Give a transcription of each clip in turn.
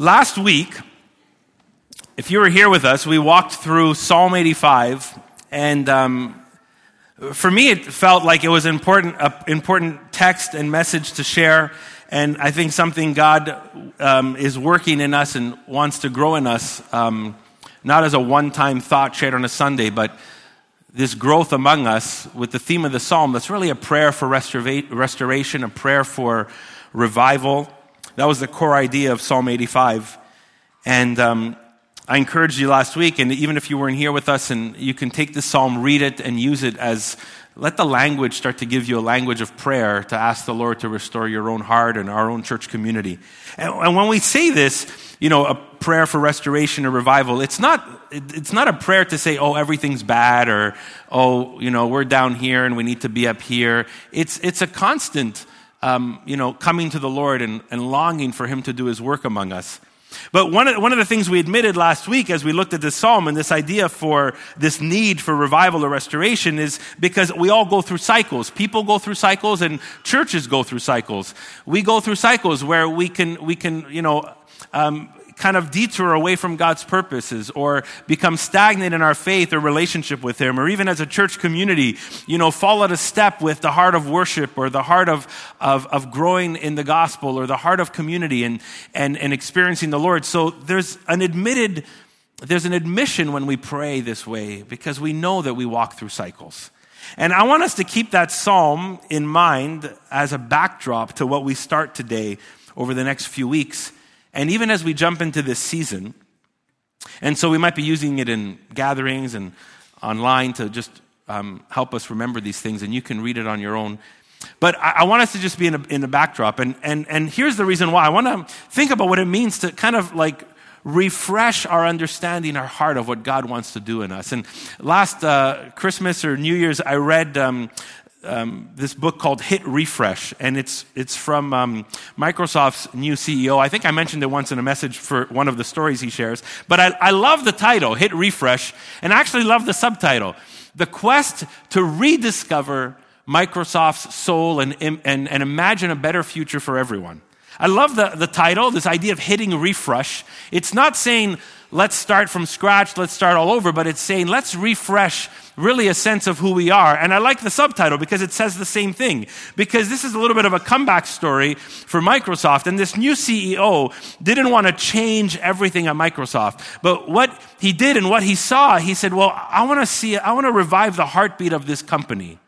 Last week, if you were here with us, we walked through Psalm 85, and um, for me, it felt like it was an important, uh, important text and message to share, and I think something God um, is working in us and wants to grow in us, um, not as a one time thought shared on a Sunday, but this growth among us with the theme of the psalm that's really a prayer for restora- restoration, a prayer for revival. That was the core idea of Psalm 85. And um, I encouraged you last week, and even if you weren't here with us, and you can take this psalm, read it, and use it as let the language start to give you a language of prayer to ask the Lord to restore your own heart and our own church community. And, and when we say this, you know, a prayer for restoration or revival, it's not, it's not a prayer to say, oh, everything's bad or, oh, you know, we're down here and we need to be up here. It's, it's a constant um, you know, coming to the Lord and, and longing for Him to do His work among us. But one of, one of the things we admitted last week as we looked at this psalm and this idea for this need for revival or restoration is because we all go through cycles. People go through cycles and churches go through cycles. We go through cycles where we can, we can, you know, um, kind of detour away from God's purposes or become stagnant in our faith or relationship with Him, or even as a church community, you know, fall out of step with the heart of worship or the heart of, of, of growing in the gospel or the heart of community and, and, and experiencing the Lord. So there's an admitted, there's an admission when we pray this way because we know that we walk through cycles. And I want us to keep that psalm in mind as a backdrop to what we start today over the next few weeks and even as we jump into this season, and so we might be using it in gatherings and online to just um, help us remember these things, and you can read it on your own. But I, I want us to just be in, a, in the backdrop. And, and, and here's the reason why. I want to think about what it means to kind of like refresh our understanding, our heart of what God wants to do in us. And last uh, Christmas or New Year's, I read um, um, this book called Hit Refresh, and it's, it's from um, Microsoft's new CEO. I think I mentioned it once in a message for one of the stories he shares, but I, I love the title, Hit Refresh, and I actually love the subtitle The Quest to Rediscover Microsoft's Soul and, and, and Imagine a Better Future for Everyone. I love the, the title, this idea of hitting refresh. It's not saying, let's start from scratch, let's start all over, but it's saying, let's refresh really a sense of who we are. And I like the subtitle because it says the same thing. Because this is a little bit of a comeback story for Microsoft. And this new CEO didn't want to change everything at Microsoft. But what he did and what he saw, he said, well, I want to see, I want to revive the heartbeat of this company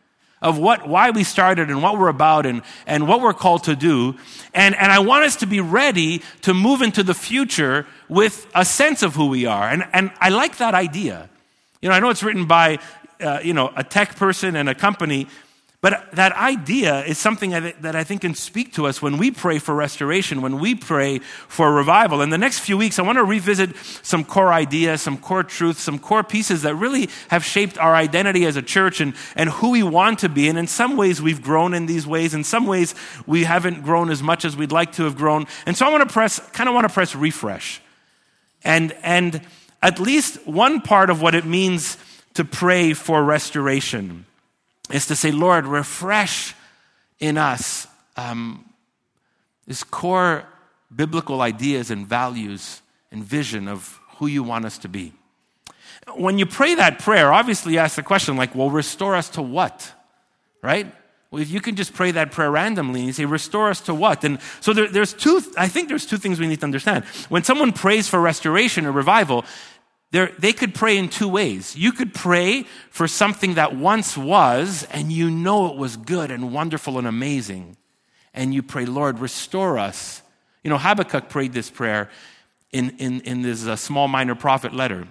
of what, why we started and what we're about and, and what we're called to do. And, and I want us to be ready to move into the future with a sense of who we are. And, and I like that idea. You know, I know it's written by, uh, you know, a tech person and a company, but that idea is something that I think can speak to us when we pray for restoration, when we pray for revival. In the next few weeks, I want to revisit some core ideas, some core truths, some core pieces that really have shaped our identity as a church and, and who we want to be. And in some ways, we've grown in these ways. In some ways, we haven't grown as much as we'd like to have grown. And so I want to press, kind of want to press refresh. And, and at least one part of what it means to pray for restoration is to say, Lord, refresh in us um, this core biblical ideas and values and vision of who you want us to be. When you pray that prayer, obviously you ask the question, like, well, restore us to what? Right? Well, if you can just pray that prayer randomly and you say, restore us to what? And so there, there's two, I think there's two things we need to understand. When someone prays for restoration or revival, they could pray in two ways. You could pray for something that once was, and you know it was good and wonderful and amazing. And you pray, Lord, restore us. You know, Habakkuk prayed this prayer in, in, in this uh, small minor prophet letter.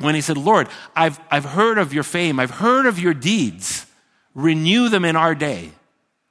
When he said, Lord, I've, I've heard of your fame, I've heard of your deeds, renew them in our day.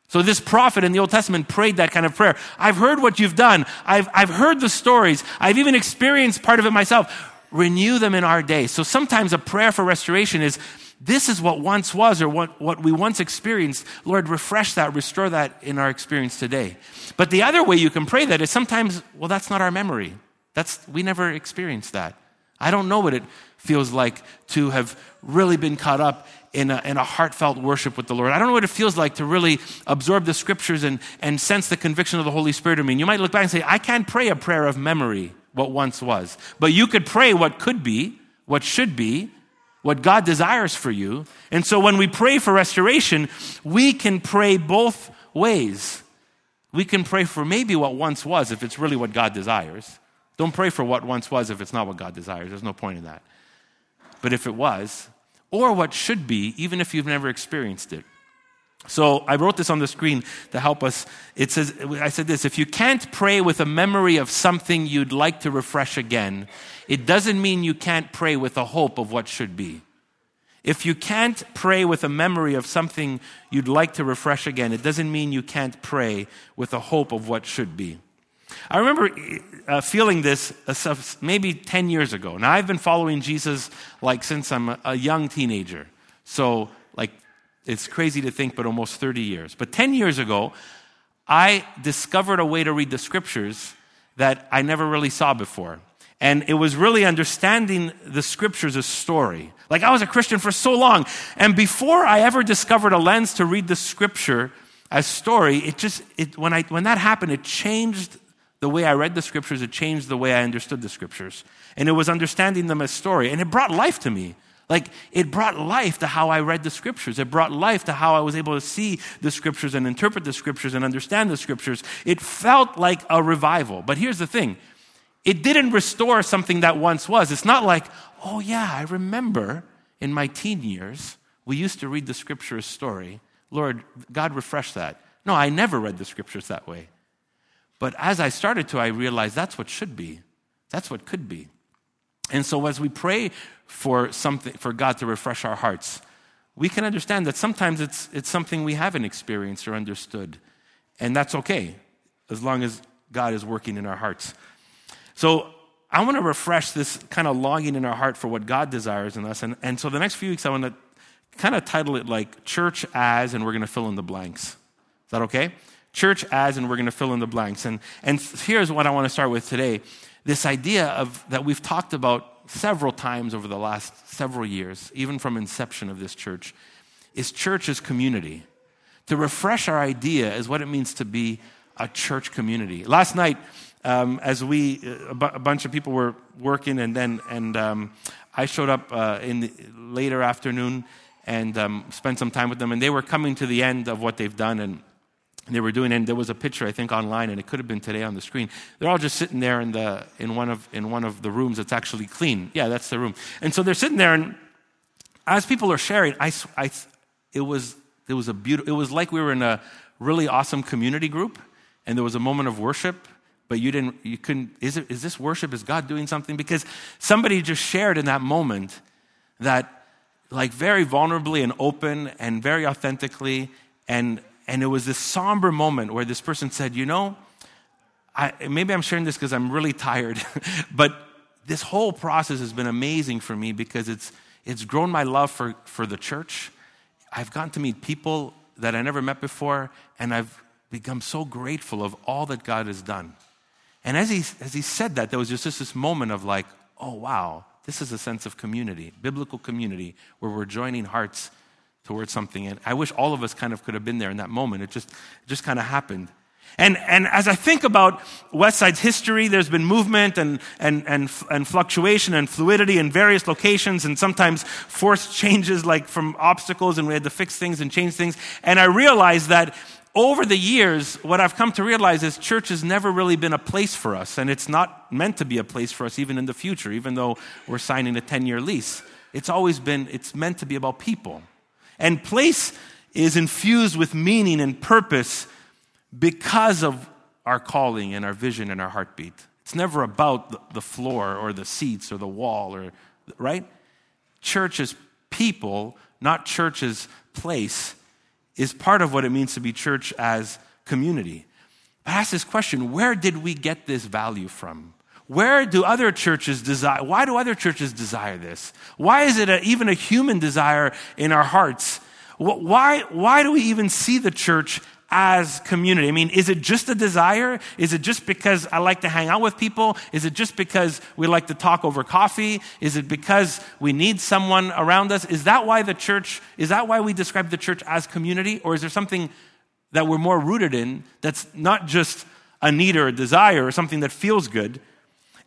So this prophet in the Old Testament prayed that kind of prayer. I've heard what you've done. I've, I've heard the stories. I've even experienced part of it myself renew them in our day. So sometimes a prayer for restoration is this is what once was or what, what we once experienced. Lord, refresh that, restore that in our experience today. But the other way you can pray that is sometimes, well, that's not our memory. That's, we never experienced that. I don't know what it feels like to have really been caught up in a, in a heartfelt worship with the Lord. I don't know what it feels like to really absorb the scriptures and, and sense the conviction of the Holy Spirit in me. And you might look back and say, I can't pray a prayer of memory what once was. But you could pray what could be, what should be, what God desires for you. And so when we pray for restoration, we can pray both ways. We can pray for maybe what once was if it's really what God desires. Don't pray for what once was if it's not what God desires. There's no point in that. But if it was, or what should be, even if you've never experienced it. So I wrote this on the screen to help us. It says, I said this if you can't pray with a memory of something you'd like to refresh again, it doesn't mean you can't pray with a hope of what should be. If you can't pray with a memory of something you'd like to refresh again, it doesn't mean you can't pray with a hope of what should be. I remember uh, feeling this uh, maybe 10 years ago. Now, I've been following Jesus like since I'm a, a young teenager. So, it's crazy to think, but almost 30 years. But 10 years ago, I discovered a way to read the scriptures that I never really saw before. And it was really understanding the scriptures as story. Like I was a Christian for so long. And before I ever discovered a lens to read the scripture as story, it just, it, when, I, when that happened, it changed the way I read the scriptures. It changed the way I understood the scriptures. And it was understanding them as story. And it brought life to me. Like it brought life to how I read the scriptures. It brought life to how I was able to see the scriptures and interpret the scriptures and understand the scriptures. It felt like a revival. But here's the thing it didn't restore something that once was. It's not like, oh, yeah, I remember in my teen years, we used to read the scriptures story. Lord, God refresh that. No, I never read the scriptures that way. But as I started to, I realized that's what should be. That's what could be. And so as we pray for something, for God to refresh our hearts, we can understand that sometimes it's, it's something we haven't experienced or understood. And that's okay, as long as God is working in our hearts. So I want to refresh this kind of longing in our heart for what God desires in us. And, and so the next few weeks, I want to kind of title it like Church as, and we're going to fill in the blanks. Is that okay? Church as, and we're going to fill in the blanks. And, and here's what I want to start with today this idea of that we've talked about several times over the last several years, even from inception of this church, is church as community. To refresh our idea is what it means to be a church community. Last night, um, as we a, bu- a, bunch of people were working, and then and um, I showed up uh, in the later afternoon and um, spent some time with them, and they were coming to the end of what they've done, and they were doing. And there was a picture I think online, and it could have been today on the screen. They're all just sitting there in the in one of in one of the rooms that's actually clean. Yeah, that's the room. And so they're sitting there, and as people are sharing, I, I it was it was a beautiful. It was like we were in a really awesome community group, and there was a moment of worship but you didn't you couldn't is, it, is this worship is god doing something because somebody just shared in that moment that like very vulnerably and open and very authentically and and it was this somber moment where this person said you know I, maybe i'm sharing this because i'm really tired but this whole process has been amazing for me because it's it's grown my love for for the church. I've gotten to meet people that i never met before and i've become so grateful of all that god has done. And as he, as he said that, there was just this moment of like, oh, wow, this is a sense of community, biblical community, where we're joining hearts towards something. And I wish all of us kind of could have been there in that moment. It just, it just kind of happened. And, and as I think about Westside's history, there's been movement and, and, and, and fluctuation and fluidity in various locations and sometimes forced changes like from obstacles and we had to fix things and change things. And I realized that over the years, what I've come to realize is church has never really been a place for us, and it's not meant to be a place for us even in the future, even though we're signing a 10 year lease. It's always been, it's meant to be about people. And place is infused with meaning and purpose because of our calling and our vision and our heartbeat. It's never about the floor or the seats or the wall or, right? Church is people, not church place is part of what it means to be church as community. But ask this question where did we get this value from? Where do other churches desire? Why do other churches desire this? Why is it a, even a human desire in our hearts? Why, why do we even see the church as community? I mean, is it just a desire? Is it just because I like to hang out with people? Is it just because we like to talk over coffee? Is it because we need someone around us? Is that why the church, is that why we describe the church as community? Or is there something that we're more rooted in that's not just a need or a desire or something that feels good?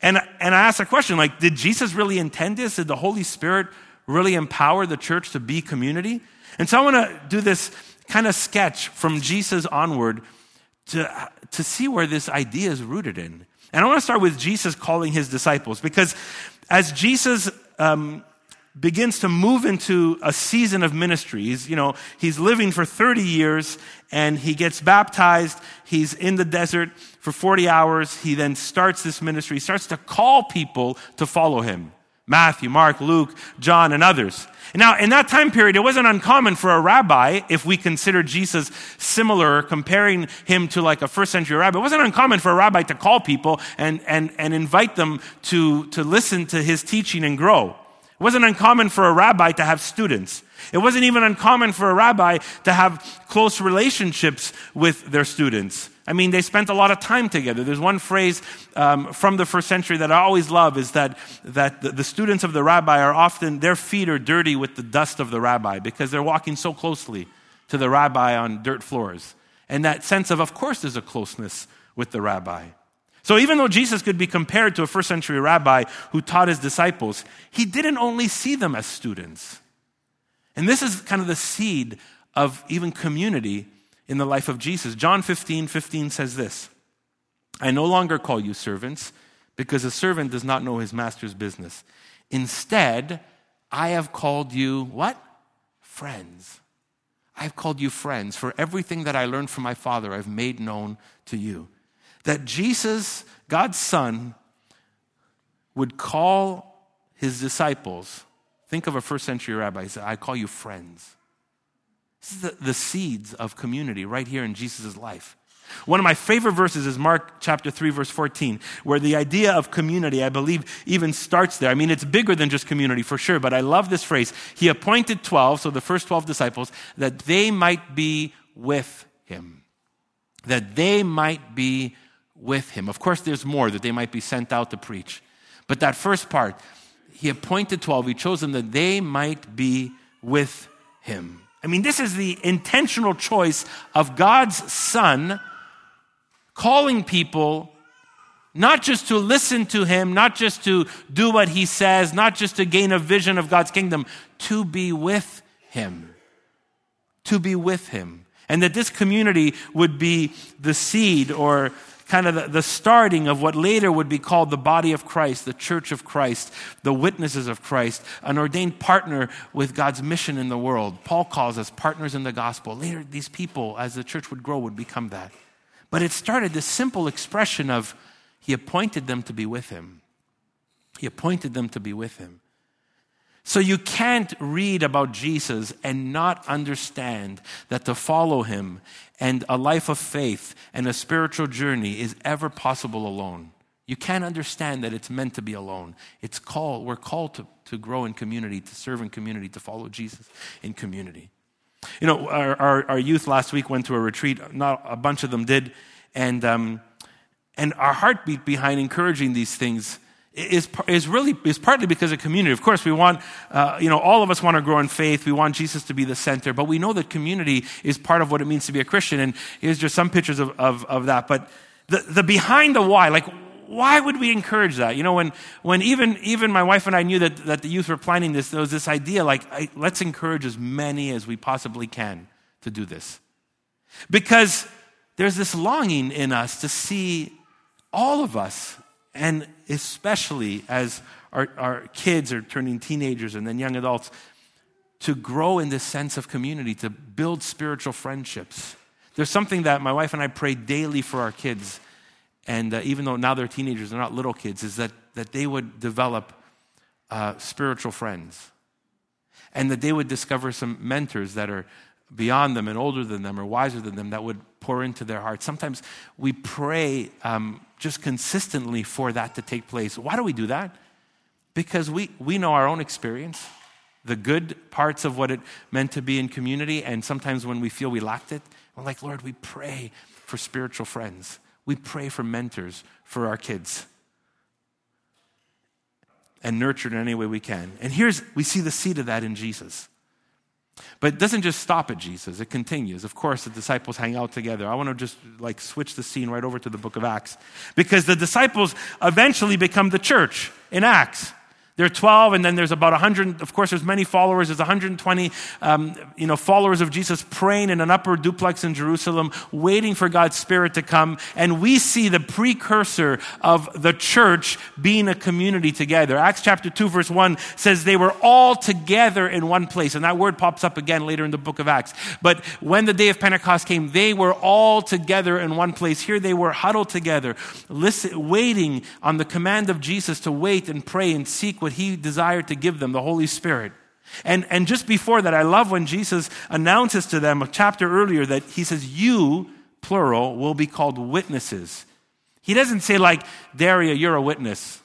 And, and I asked a question like, did Jesus really intend this? Did the Holy Spirit really empower the church to be community? And so I want to do this kind of sketch from Jesus onward to, to see where this idea is rooted in. And I want to start with Jesus calling his disciples because as Jesus um, begins to move into a season of ministry. He's, you know, he's living for 30 years and he gets baptized. He's in the desert for 40 hours. He then starts this ministry. He starts to call people to follow him. Matthew, Mark, Luke, John, and others. Now, in that time period, it wasn't uncommon for a rabbi, if we consider Jesus similar, comparing him to like a first century rabbi, it wasn't uncommon for a rabbi to call people and, and, and invite them to, to listen to his teaching and grow. It wasn't uncommon for a rabbi to have students. It wasn't even uncommon for a rabbi to have close relationships with their students. I mean, they spent a lot of time together. There's one phrase um, from the first century that I always love is that, that the, the students of the rabbi are often, their feet are dirty with the dust of the rabbi because they're walking so closely to the rabbi on dirt floors. And that sense of, of course, there's a closeness with the rabbi. So even though Jesus could be compared to a first century rabbi who taught his disciples, he didn't only see them as students. And this is kind of the seed of even community in the life of Jesus. John 15, 15 says this I no longer call you servants because a servant does not know his master's business. Instead, I have called you what? Friends. I've called you friends, for everything that I learned from my Father, I've made known to you that Jesus, God's Son, would call his disciples. Think of a first century rabbi. He said, I call you friends. This is the, the seeds of community right here in Jesus' life. One of my favorite verses is Mark chapter 3, verse 14, where the idea of community, I believe, even starts there. I mean, it's bigger than just community for sure, but I love this phrase. He appointed 12, so the first 12 disciples, that they might be with him. That they might be with him. Of course, there's more that they might be sent out to preach. But that first part, he appointed 12, he chose them that they might be with him. I mean, this is the intentional choice of God's Son calling people not just to listen to him, not just to do what he says, not just to gain a vision of God's kingdom, to be with him. To be with him. And that this community would be the seed or kind of the, the, starting of what later would be called the body of Christ, the church of Christ, the witnesses of Christ, an ordained partner with God's mission in the world. Paul calls us partners in the gospel. Later, these people, as the church would grow, would become that. But it started this simple expression of he appointed them to be with him. He appointed them to be with him. So you can't read about Jesus and not understand that to follow him and a life of faith and a spiritual journey is ever possible alone. You can't understand that it's meant to be alone. It's called, we're called to, to grow in community, to serve in community, to follow Jesus in community. You know, our, our, our youth last week went to a retreat, not a bunch of them did, and, um, and our heartbeat behind encouraging these things is, is really is partly because of community. Of course, we want, uh, you know, all of us want to grow in faith. We want Jesus to be the center, but we know that community is part of what it means to be a Christian. And here's just some pictures of, of, of that. But the, the behind the why, like, why would we encourage that? You know, when, when even, even my wife and I knew that, that the youth were planning this, there was this idea like, I, let's encourage as many as we possibly can to do this. Because there's this longing in us to see all of us and especially as our, our kids are turning teenagers and then young adults, to grow in this sense of community, to build spiritual friendships. There's something that my wife and I pray daily for our kids, and uh, even though now they're teenagers, they're not little kids, is that, that they would develop uh, spiritual friends. And that they would discover some mentors that are beyond them and older than them or wiser than them that would pour into their hearts. Sometimes we pray um, just consistently for that to take place. Why do we do that? Because we, we know our own experience, the good parts of what it meant to be in community, and sometimes when we feel we lacked it, we're like, Lord, we pray for spiritual friends. We pray for mentors for our kids and nurture in any way we can. And here's, we see the seed of that in Jesus. But it doesn't just stop at Jesus, it continues. Of course, the disciples hang out together. I want to just like switch the scene right over to the book of Acts because the disciples eventually become the church in Acts. There are 12, and then there's about 100. Of course, there's many followers. There's 120, um, you know, followers of Jesus praying in an upper duplex in Jerusalem, waiting for God's Spirit to come. And we see the precursor of the church being a community together. Acts chapter 2, verse 1 says they were all together in one place. And that word pops up again later in the book of Acts. But when the day of Pentecost came, they were all together in one place. Here they were huddled together, listen, waiting on the command of Jesus to wait and pray and seek what he desired to give them, the Holy Spirit. And, and just before that, I love when Jesus announces to them a chapter earlier that he says, You, plural, will be called witnesses. He doesn't say, like, Daria, you're a witness.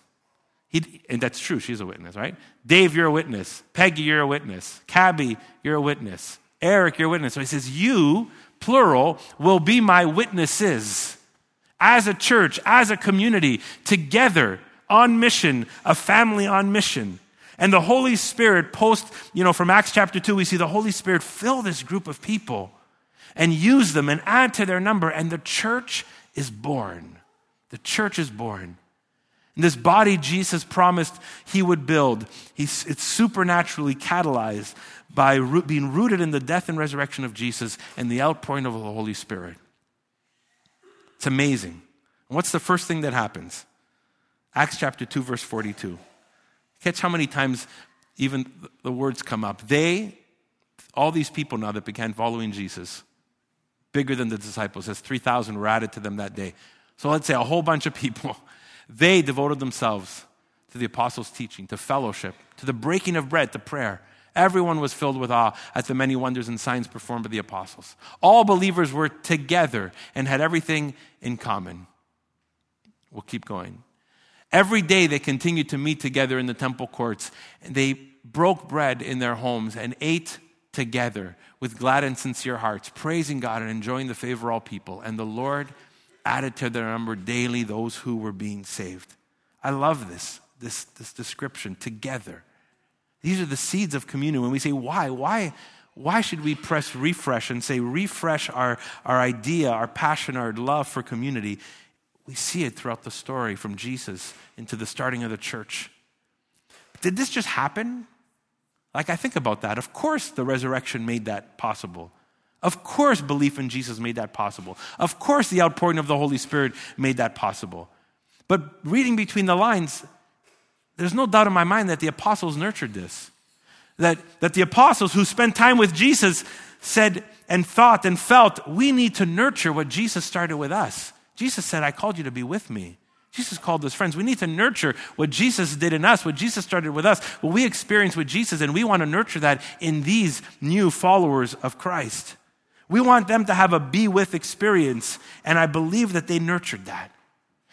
He, and that's true, she's a witness, right? Dave, you're a witness. Peggy, you're a witness. Cabby, you're a witness. Eric, you're a witness. So he says, You, plural, will be my witnesses as a church, as a community, together on mission, a family on mission. And the Holy Spirit, post, you know, from Acts chapter 2, we see the Holy Spirit fill this group of people and use them and add to their number. And the church is born. The church is born. And this body Jesus promised he would build, he's, it's supernaturally catalyzed by root, being rooted in the death and resurrection of Jesus and the outpouring of the Holy Spirit. It's amazing. What's the first thing that happens? Acts chapter 2, verse 42. Catch how many times even the words come up. They, all these people now that began following Jesus, bigger than the disciples, as 3,000 were added to them that day. So let's say a whole bunch of people, they devoted themselves to the apostles' teaching, to fellowship, to the breaking of bread, to prayer. Everyone was filled with awe at the many wonders and signs performed by the apostles. All believers were together and had everything in common. We'll keep going. Every day they continued to meet together in the temple courts. They broke bread in their homes and ate together with glad and sincere hearts, praising God and enjoying the favor of all people. And the Lord added to their number daily those who were being saved. I love this, this, this description together. These are the seeds of communion. When we say, why? Why? Why should we press refresh and say, refresh our, our idea, our passion, our love for community? We see it throughout the story from Jesus into the starting of the church. Did this just happen? Like, I think about that. Of course, the resurrection made that possible. Of course, belief in Jesus made that possible. Of course, the outpouring of the Holy Spirit made that possible. But reading between the lines, there's no doubt in my mind that the apostles nurtured this. That, that the apostles who spent time with Jesus said and thought and felt, we need to nurture what Jesus started with us. Jesus said, I called you to be with me. Jesus called us friends. We need to nurture what Jesus did in us, what Jesus started with us, what we experienced with Jesus, and we want to nurture that in these new followers of Christ. We want them to have a be with experience, and I believe that they nurtured that.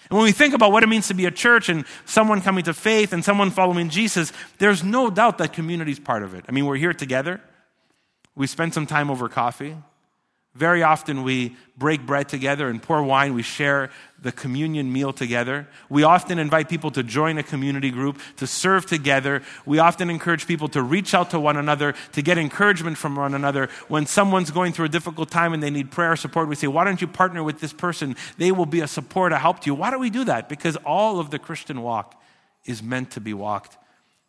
And when we think about what it means to be a church and someone coming to faith and someone following Jesus, there's no doubt that community is part of it. I mean, we're here together. We spend some time over coffee. Very often we break bread together and pour wine. We share the communion meal together. We often invite people to join a community group, to serve together. We often encourage people to reach out to one another, to get encouragement from one another. When someone's going through a difficult time and they need prayer or support, we say, Why don't you partner with this person? They will be a support, a help to you. Why do we do that? Because all of the Christian walk is meant to be walked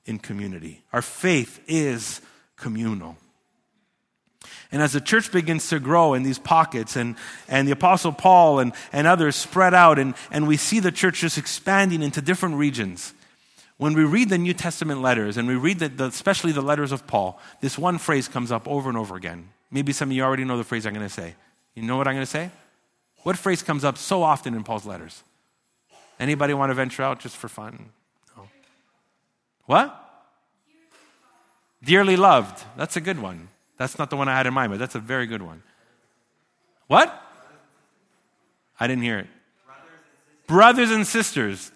in community. Our faith is communal. And as the church begins to grow in these pockets, and, and the Apostle Paul and, and others spread out, and, and we see the church just expanding into different regions, when we read the New Testament letters, and we read the, the, especially the letters of Paul, this one phrase comes up over and over again. Maybe some of you already know the phrase I'm going to say. You know what I'm going to say? What phrase comes up so often in Paul's letters? Anybody want to venture out just for fun? No. What? Dearly loved. That's a good one. That's not the one I had in mind, but that's a very good one. What? I didn't hear it. Brothers and sisters.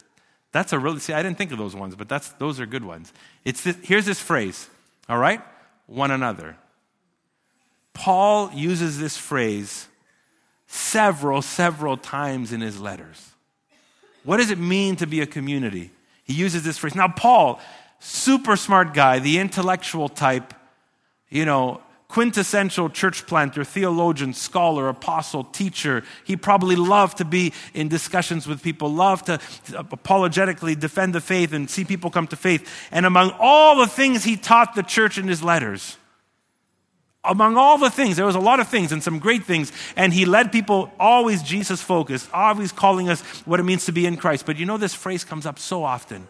That's a really, see, I didn't think of those ones, but that's, those are good ones. It's this, here's this phrase, all right? One another. Paul uses this phrase several, several times in his letters. What does it mean to be a community? He uses this phrase. Now, Paul, super smart guy, the intellectual type, you know, quintessential church planter, theologian, scholar, apostle, teacher. He probably loved to be in discussions with people, loved to apologetically defend the faith and see people come to faith. And among all the things he taught the church in his letters, among all the things, there was a lot of things and some great things, and he led people always Jesus focused, always calling us what it means to be in Christ. But you know, this phrase comes up so often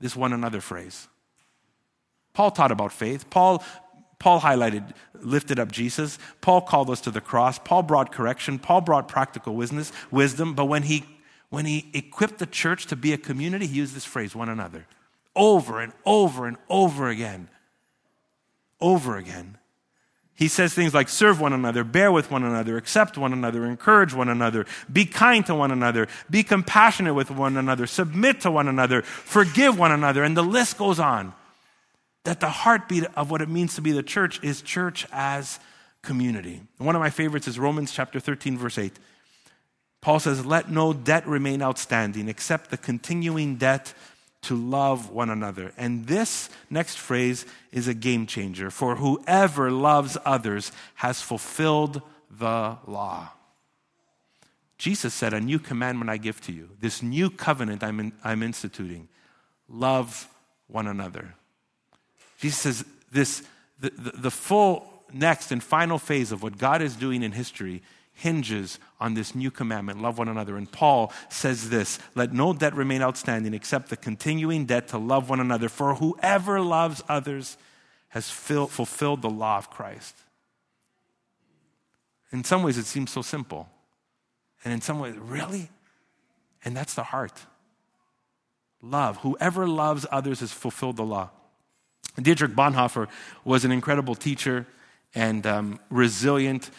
this one another phrase. Paul taught about faith. Paul, Paul highlighted, lifted up Jesus. Paul called us to the cross. Paul brought correction. Paul brought practical wisdom. But when he, when he equipped the church to be a community, he used this phrase, one another, over and over and over again. Over again. He says things like serve one another, bear with one another, accept one another, encourage one another, be kind to one another, be compassionate with one another, submit to one another, forgive one another, and the list goes on. That the heartbeat of what it means to be the church is church as community. One of my favorites is Romans chapter 13, verse 8. Paul says, Let no debt remain outstanding except the continuing debt to love one another. And this next phrase is a game changer. For whoever loves others has fulfilled the law. Jesus said, A new commandment I give to you, this new covenant I'm, in, I'm instituting love one another. Jesus says, this, the, the, the full next and final phase of what God is doing in history hinges on this new commandment love one another. And Paul says this let no debt remain outstanding except the continuing debt to love one another. For whoever loves others has fill, fulfilled the law of Christ. In some ways, it seems so simple. And in some ways, really? And that's the heart. Love. Whoever loves others has fulfilled the law. Dietrich Bonhoeffer was an incredible teacher and um, resilient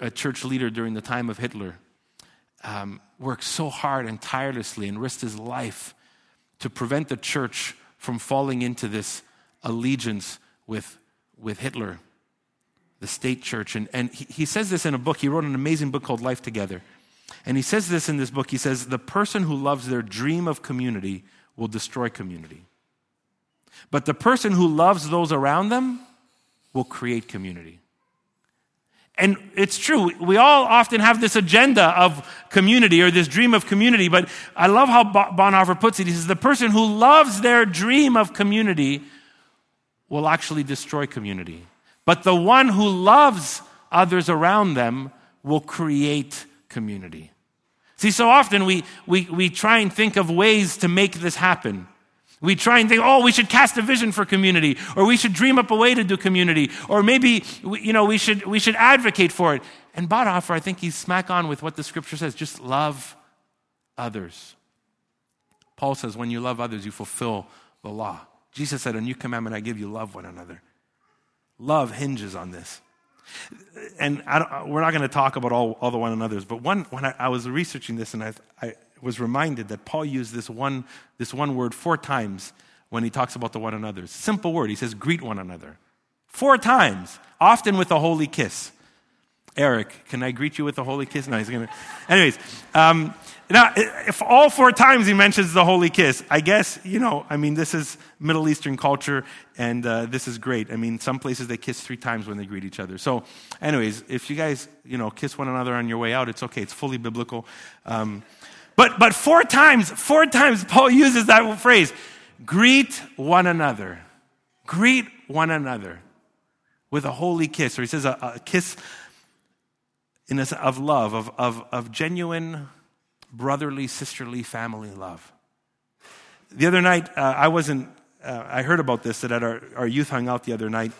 a church leader during the time of Hitler. Um, worked so hard and tirelessly and risked his life to prevent the church from falling into this allegiance with, with Hitler, the state church. And, and he, he says this in a book. He wrote an amazing book called Life Together. And he says this in this book. He says, The person who loves their dream of community will destroy community. But the person who loves those around them will create community. And it's true, we all often have this agenda of community or this dream of community, but I love how Bonhoeffer puts it. He says, the person who loves their dream of community will actually destroy community. But the one who loves others around them will create community. See, so often we, we, we try and think of ways to make this happen. We try and think, oh, we should cast a vision for community, or we should dream up a way to do community, or maybe, you know, we should, we should advocate for it. And Bonhoeffer, I think he's smack on with what the scripture says just love others. Paul says, when you love others, you fulfill the law. Jesus said, a new commandment I give you love one another. Love hinges on this. And we're not going to talk about all, all the one another's, but one, when I, I was researching this and I, I, was reminded that Paul used this one, this one word four times when he talks about the one another. Simple word. He says, greet one another. Four times, often with a holy kiss. Eric, can I greet you with a holy kiss? No, he's going to. Anyways, um, now, if all four times he mentions the holy kiss, I guess, you know, I mean, this is Middle Eastern culture, and uh, this is great. I mean, some places they kiss three times when they greet each other. So, anyways, if you guys, you know, kiss one another on your way out, it's okay. It's fully biblical. Um, but, but four times, four times Paul uses that phrase greet one another. Greet one another with a holy kiss. Or he says a, a kiss in a, of love, of, of, of genuine brotherly, sisterly family love. The other night, uh, I wasn't, uh, I heard about this that at our, our youth hung out the other night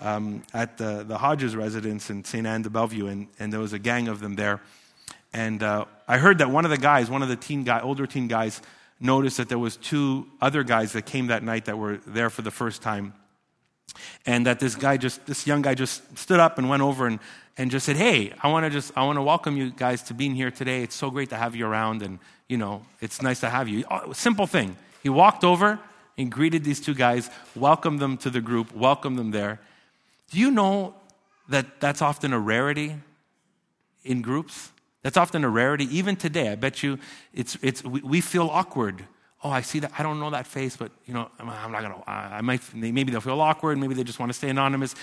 um, at the, the Hodges residence in St. Anne de Bellevue, and, and there was a gang of them there. And uh, I heard that one of the guys, one of the teen guy, older teen guys, noticed that there was two other guys that came that night that were there for the first time. And that this guy just, this young guy just stood up and went over and, and just said, Hey, I want to just, I want to welcome you guys to being here today. It's so great to have you around. And, you know, it's nice to have you. Oh, simple thing. He walked over and greeted these two guys, welcomed them to the group, welcomed them there. Do you know that that's often a rarity in groups? That's often a rarity. Even today, I bet you it's, it's, we, we feel awkward. Oh, I see that. I don't know that face, but, you know, I'm not going to, I might, maybe they'll feel awkward. Maybe they just want to stay anonymous.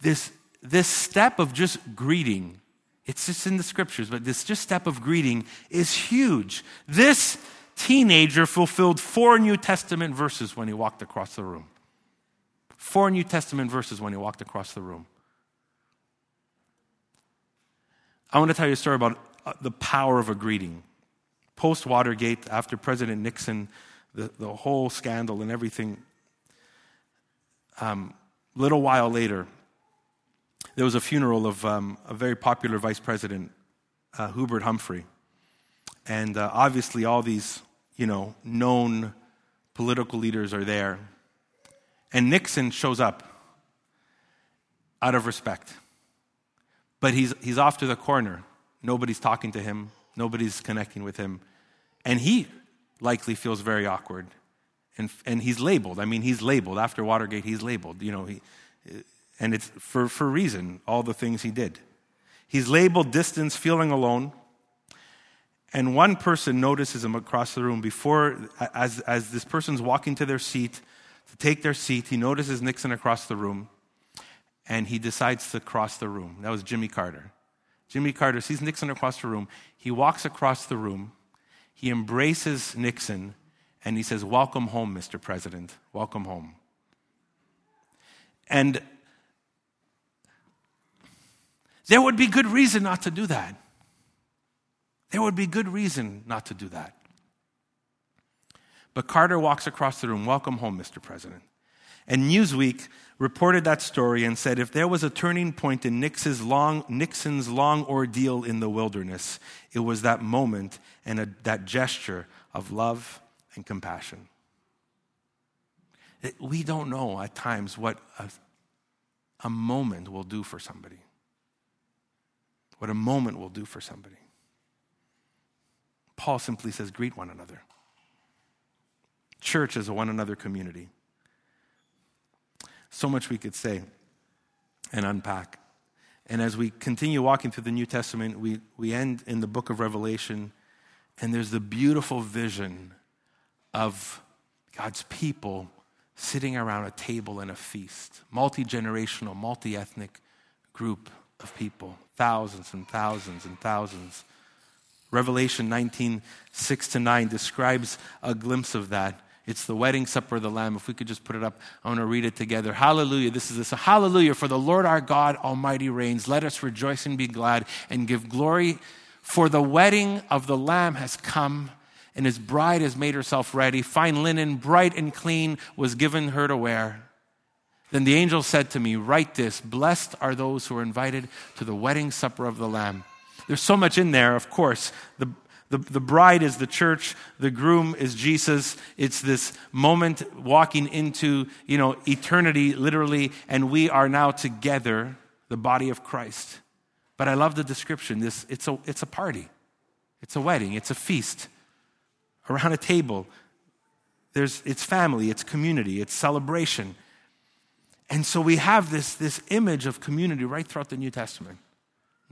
This, this step of just greeting, it's just in the scriptures, but this just step of greeting is huge. This teenager fulfilled four New Testament verses when he walked across the room. Four New Testament verses when he walked across the room. I want to tell you a story about the power of a greeting. Post Watergate, after President Nixon, the, the whole scandal and everything, um, little while later, there was a funeral of um, a very popular vice president, uh, Hubert Humphrey. And uh, obviously, all these, you know, known political leaders are there. And Nixon shows up out of respect. But he's, he's off to the corner. Nobody's talking to him, nobody's connecting with him. And he likely feels very awkward. And, and he's labeled. I mean, he's labeled. After Watergate, he's labeled. You know, he, and it's for, for reason, all the things he did. He's labeled distance, feeling alone. And one person notices him across the room before, as, as this person's walking to their seat, to take their seat, he notices Nixon across the room and he decides to cross the room. That was Jimmy Carter. Jimmy Carter sees Nixon across the room. He walks across the room. He embraces Nixon and he says, Welcome home, Mr. President. Welcome home. And there would be good reason not to do that. There would be good reason not to do that. But Carter walks across the room. Welcome home, Mr. President. And Newsweek reported that story and said if there was a turning point in Nixon's long, Nixon's long ordeal in the wilderness, it was that moment and a, that gesture of love and compassion. It, we don't know at times what a, a moment will do for somebody, what a moment will do for somebody. Paul simply says, greet one another. Church is a one another community. So much we could say and unpack. And as we continue walking through the New Testament, we, we end in the book of Revelation, and there's the beautiful vision of God's people sitting around a table in a feast, multi generational, multi ethnic group of people, thousands and thousands and thousands. Revelation 19, 6 to 9 describes a glimpse of that. It's the wedding supper of the Lamb. If we could just put it up, I want to read it together. Hallelujah. This is this. Hallelujah. For the Lord our God Almighty reigns. Let us rejoice and be glad and give glory. For the wedding of the Lamb has come, and his bride has made herself ready. Fine linen, bright and clean, was given her to wear. Then the angel said to me, Write this Blessed are those who are invited to the wedding supper of the Lamb. There's so much in there, of course. The, the, the bride is the church, the groom is Jesus. It's this moment walking into, you know, eternity, literally, and we are now together, the body of Christ. But I love the description. This, it's, a, it's a party, it's a wedding, it's a feast around a table. There's, it's family, it's community, it's celebration. And so we have this, this image of community right throughout the New Testament.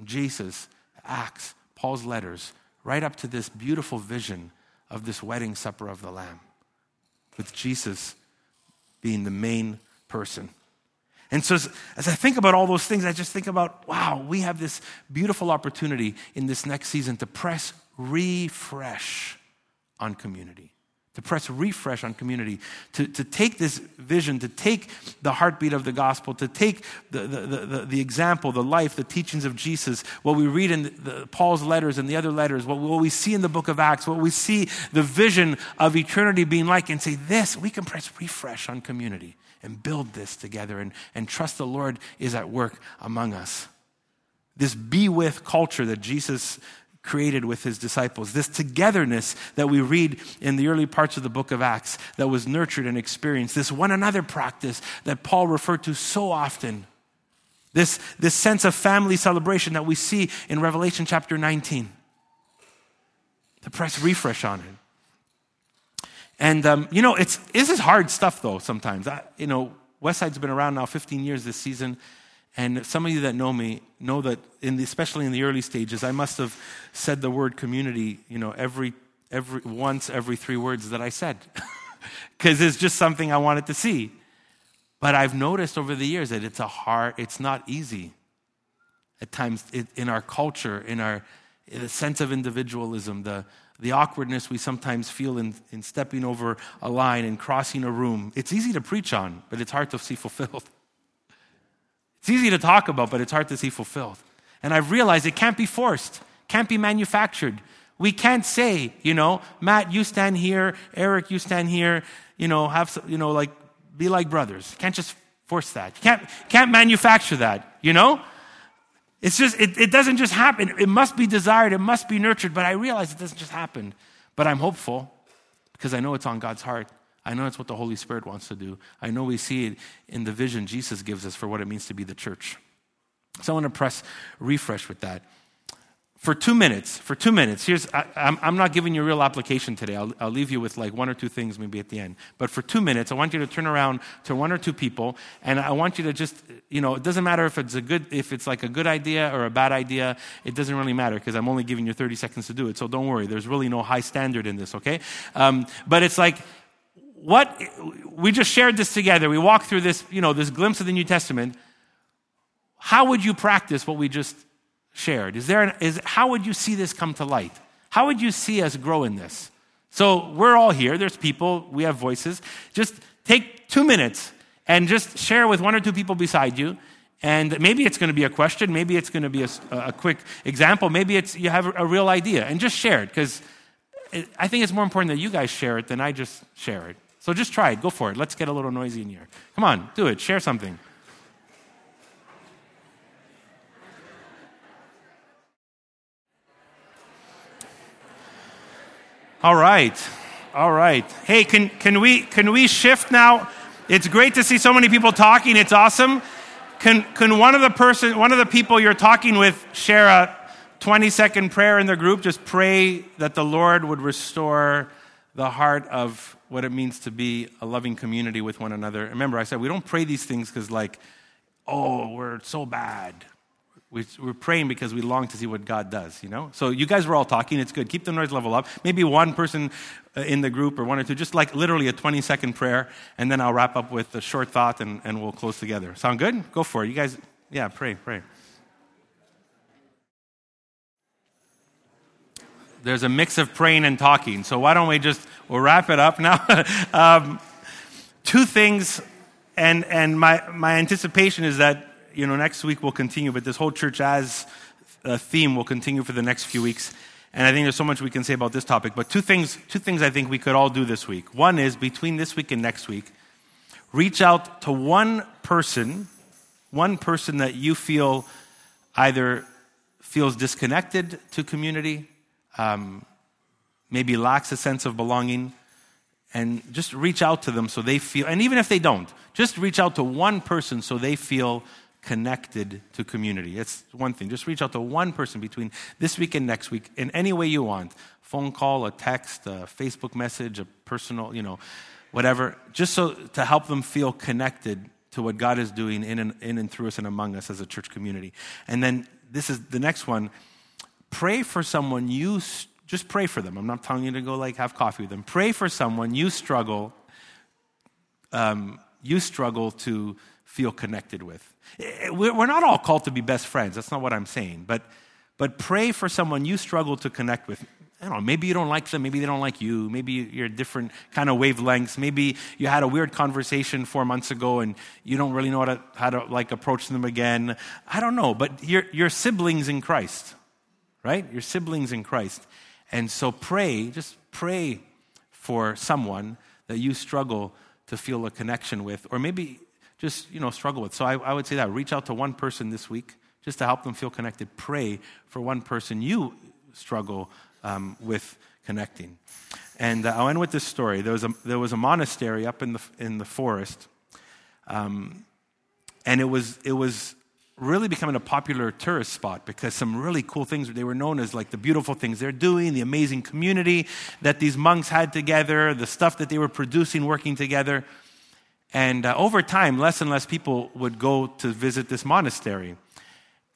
Jesus, Acts, Paul's letters, right up to this beautiful vision of this wedding supper of the Lamb, with Jesus being the main person. And so, as, as, I think about all those things, I just think about wow, we have this beautiful opportunity in this next season to press refresh on community to press refresh on community, to, to take this vision, to take the heartbeat of the gospel, to take the, the, the, the example, the life, the teachings of Jesus, what we read in the, Paul's letters and the other letters, what, what we see in the book of Acts, what we see the vision of eternity being like, and say, this, we can press refresh on community and build this together and, and trust the Lord is at work among us. This be with culture that Jesus created with his disciples. This togetherness that we read in the early parts of the book of Acts that was nurtured and experienced. This one another practice that Paul referred to so often. This, this sense of family celebration that we see in Revelation chapter 19. To press refresh on it. And, um, you know, it's, this is hard stuff, though, sometimes. I, you know, Westside's been around now 15 years this season. And some of you that know me know that, in the, especially in the early stages, I must have said the word community, you know, every, every once every three words that I said, because it's just something I wanted to see. But I've noticed over the years that it's a hard, it's not easy at times in our culture, in our the sense of individualism, the, the awkwardness we sometimes feel in, in stepping over a line and crossing a room. It's easy to preach on, but it's hard to see fulfilled. It's easy to talk about, but it's hard to see fulfilled. And I've realized it can't be forced, can't be manufactured. We can't say, you know, Matt, you stand here, Eric, you stand here, you know, have, you know, like, be like brothers. Can't just force that. Can't, can't manufacture that, you know? It's just, it, it doesn't just happen. It must be desired, it must be nurtured, but I realize it doesn't just happen. But I'm hopeful because I know it's on God's heart. I know it's what the Holy Spirit wants to do. I know we see it in the vision Jesus gives us for what it means to be the church. So I want to press refresh with that for two minutes, for two minutes, here's, I, am not giving you a real application today. I'll, I'll, leave you with like one or two things maybe at the end. But for two minutes, I want you to turn around to one or two people and I want you to just, you know, it doesn't matter if it's a good, if it's like a good idea or a bad idea. It doesn't really matter because I'm only giving you 30 seconds to do it. So don't worry. There's really no high standard in this, okay? Um, but it's like, what, we just shared this together. We walked through this, you know, this glimpse of the New Testament. How would you practice what we just shared? Is there an, is, how would you see this come to light? How would you see us grow in this? So we're all here. There's people. We have voices. Just take two minutes and just share with one or two people beside you. And maybe it's going to be a question. Maybe it's going to be a, a quick example. Maybe it's you have a, real idea and just share it because I think it's more important that you guys share it than I just share it. So just try it. Go for it. Let's get a little noisy in here. Come on, do it. Share something. All right. All right. Hey, can, can, we, can we shift now? It's great to see so many people talking. It's awesome. Can, can one of the person, one of the people you're talking with share a 20 second prayer in the group? Just pray that the Lord would restore the heart of what it means to be a loving community with one another. Remember, I said we don't pray these things because, like, oh, we're so bad. We, are praying because we long to see what God does, you know? So you guys were all talking. It's good. Keep the noise level up. Maybe one person uh, in the group or one or two, just like literally a 20 second prayer, and then I'll wrap up with a short thought and, and we'll close together. Sound good? Go for it. You guys, yeah, pray, pray. There's a mix of praying and talking. So why don't we just, we'll wrap it up now. um, two things, and, and my, my anticipation is that you know, next week we'll continue, but this whole church as a theme will continue for the next few weeks. And I think there's so much we can say about this topic. But two things, two things I think we could all do this week. One is between this week and next week, reach out to one person, one person that you feel either feels disconnected to community, um, maybe lacks a sense of belonging, and just reach out to them so they feel, and even if they don't, just reach out to one person so they feel connected to community. It's one thing. Just reach out to one person between this week and next week in any way you want phone call, a text, a Facebook message, a personal, you know, whatever, just so to help them feel connected to what God is doing in and, in and through us and among us as a church community. And then this is the next one pray for someone you just pray for them. I'm not telling you to go like have coffee with them. Pray for someone you struggle. Um, you struggle to feel connected with. Eh, we're not all called to be best friends. That's not what I'm saying. But, but pray for someone you struggle to connect with. I don't know, maybe you don't like them, maybe they don't like you, maybe you're different kind of wavelengths, maybe you had a weird conversation four months ago and you don't really know how to, how to like approach them again. I don't know, but you're, you're siblings in Christ, right? You're siblings in Christ. And so pray, just pray for someone that you struggle to feel a connection with, or maybe just you know struggle with. So I, I would say that reach out to one person this week just to help them feel connected. Pray for one person you struggle um, with connecting. And uh, I'll end with this story. There was a, there was a monastery up in the, in the forest, um, and it was, it was really becoming a popular tourist spot because some really cool things they were known as like the beautiful things they're doing the amazing community that these monks had together the stuff that they were producing working together and uh, over time, less and less people would go to visit this monastery.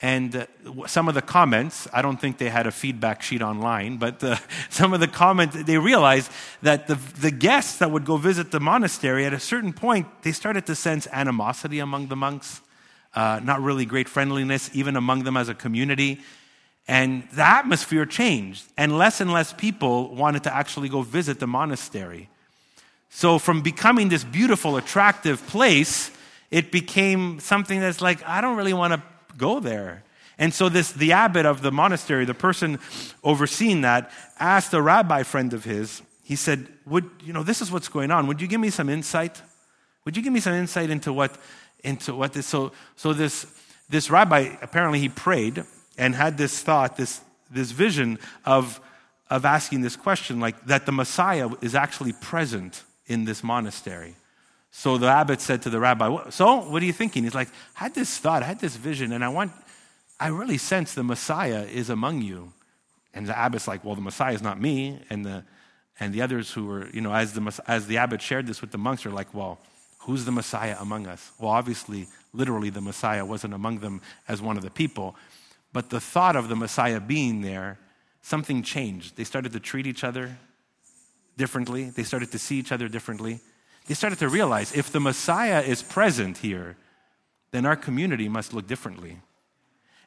And uh, some of the comments, I don't think they had a feedback sheet online, but uh, some of the comments, they realized that the, the guests that would go visit the monastery, at a certain point, they started to sense animosity among the monks. Uh, not really great friendliness, even among them as a community. And the atmosphere changed, and less and less people wanted to actually go visit the monastery. So, from becoming this beautiful, attractive place, it became something that's like, I don't really want to go there. And so, this, the abbot of the monastery, the person overseeing that, asked a rabbi friend of his, he said, Would, you know, this is what's going on. Would you give me some insight? Would you give me some insight into what, into what this, so, so this, this rabbi, apparently he prayed and had this thought, this, this vision of, of asking this question, like that the Messiah is actually present in this monastery. So the abbot said to the rabbi, So, what are you thinking? He's like, I had this thought, I had this vision, and I want, I really sense the Messiah is among you. And the abbot's like, Well, the Messiah is not me. And the, and the others who were, you know, as the, as the abbot shared this with the monks, are like, Well, who's the Messiah among us? Well, obviously, literally, the Messiah wasn't among them as one of the people. But the thought of the Messiah being there, something changed. They started to treat each other differently, they started to see each other differently. They started to realize if the Messiah is present here, then our community must look differently.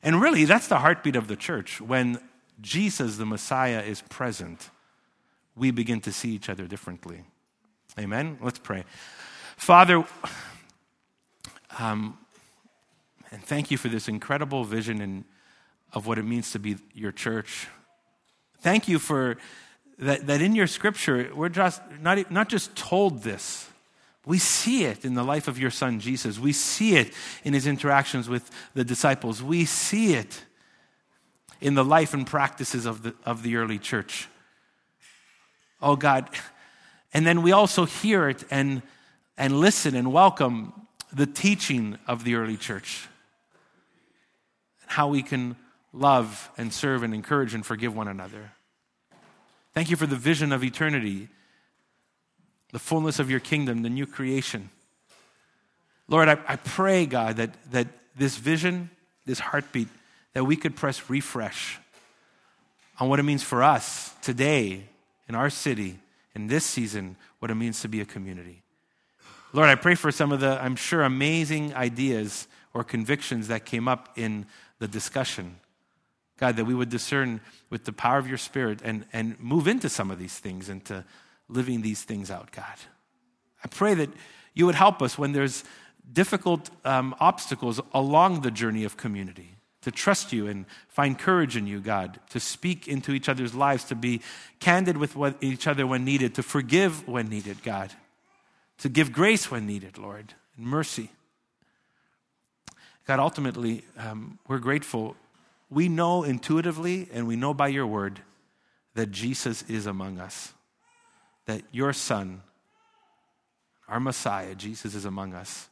And really, that's the heartbeat of the church. When Jesus, the Messiah, is present, we begin to see each other differently. Amen? Let's pray. Father, um, and thank you for this incredible vision and of what it means to be your church. Thank you for that, that in your scripture, we're just not, not just told this, we see it in the life of your son Jesus. We see it in his interactions with the disciples. We see it in the life and practices of the, of the early church. Oh God. And then we also hear it and, and listen and welcome the teaching of the early church. and How we can love and serve and encourage and forgive one another. Thank you for the vision of eternity, the fullness of your kingdom, the new creation. Lord, I, I pray, God, that, that this vision, this heartbeat, that we could press refresh on what it means for us today in our city, in this season, what it means to be a community. Lord, I pray for some of the, I'm sure, amazing ideas or convictions that came up in the discussion. God, that we would discern with the power of your Spirit and, and move into some of these things, into living these things out, God. I pray that you would help us when there's difficult um, obstacles along the journey of community to trust you and find courage in you, God, to speak into each other's lives, to be candid with each other when needed, to forgive when needed, God, to give grace when needed, Lord, and mercy. God, ultimately, um, we're grateful we know intuitively and we know by your word that Jesus is among us, that your Son, our Messiah, Jesus, is among us.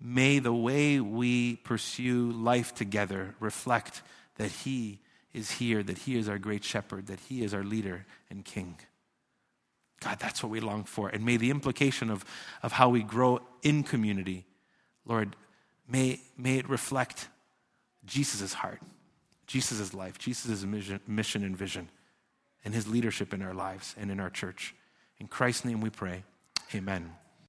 May the way we pursue life together reflect that He is here, that He is our great shepherd, that He is our leader and King. God, that's what we long for. And may the implication of, of how we grow in community, Lord, may, may it reflect Jesus' heart. Jesus' life, Jesus' mission and vision, and his leadership in our lives and in our church. In Christ's name we pray. Amen.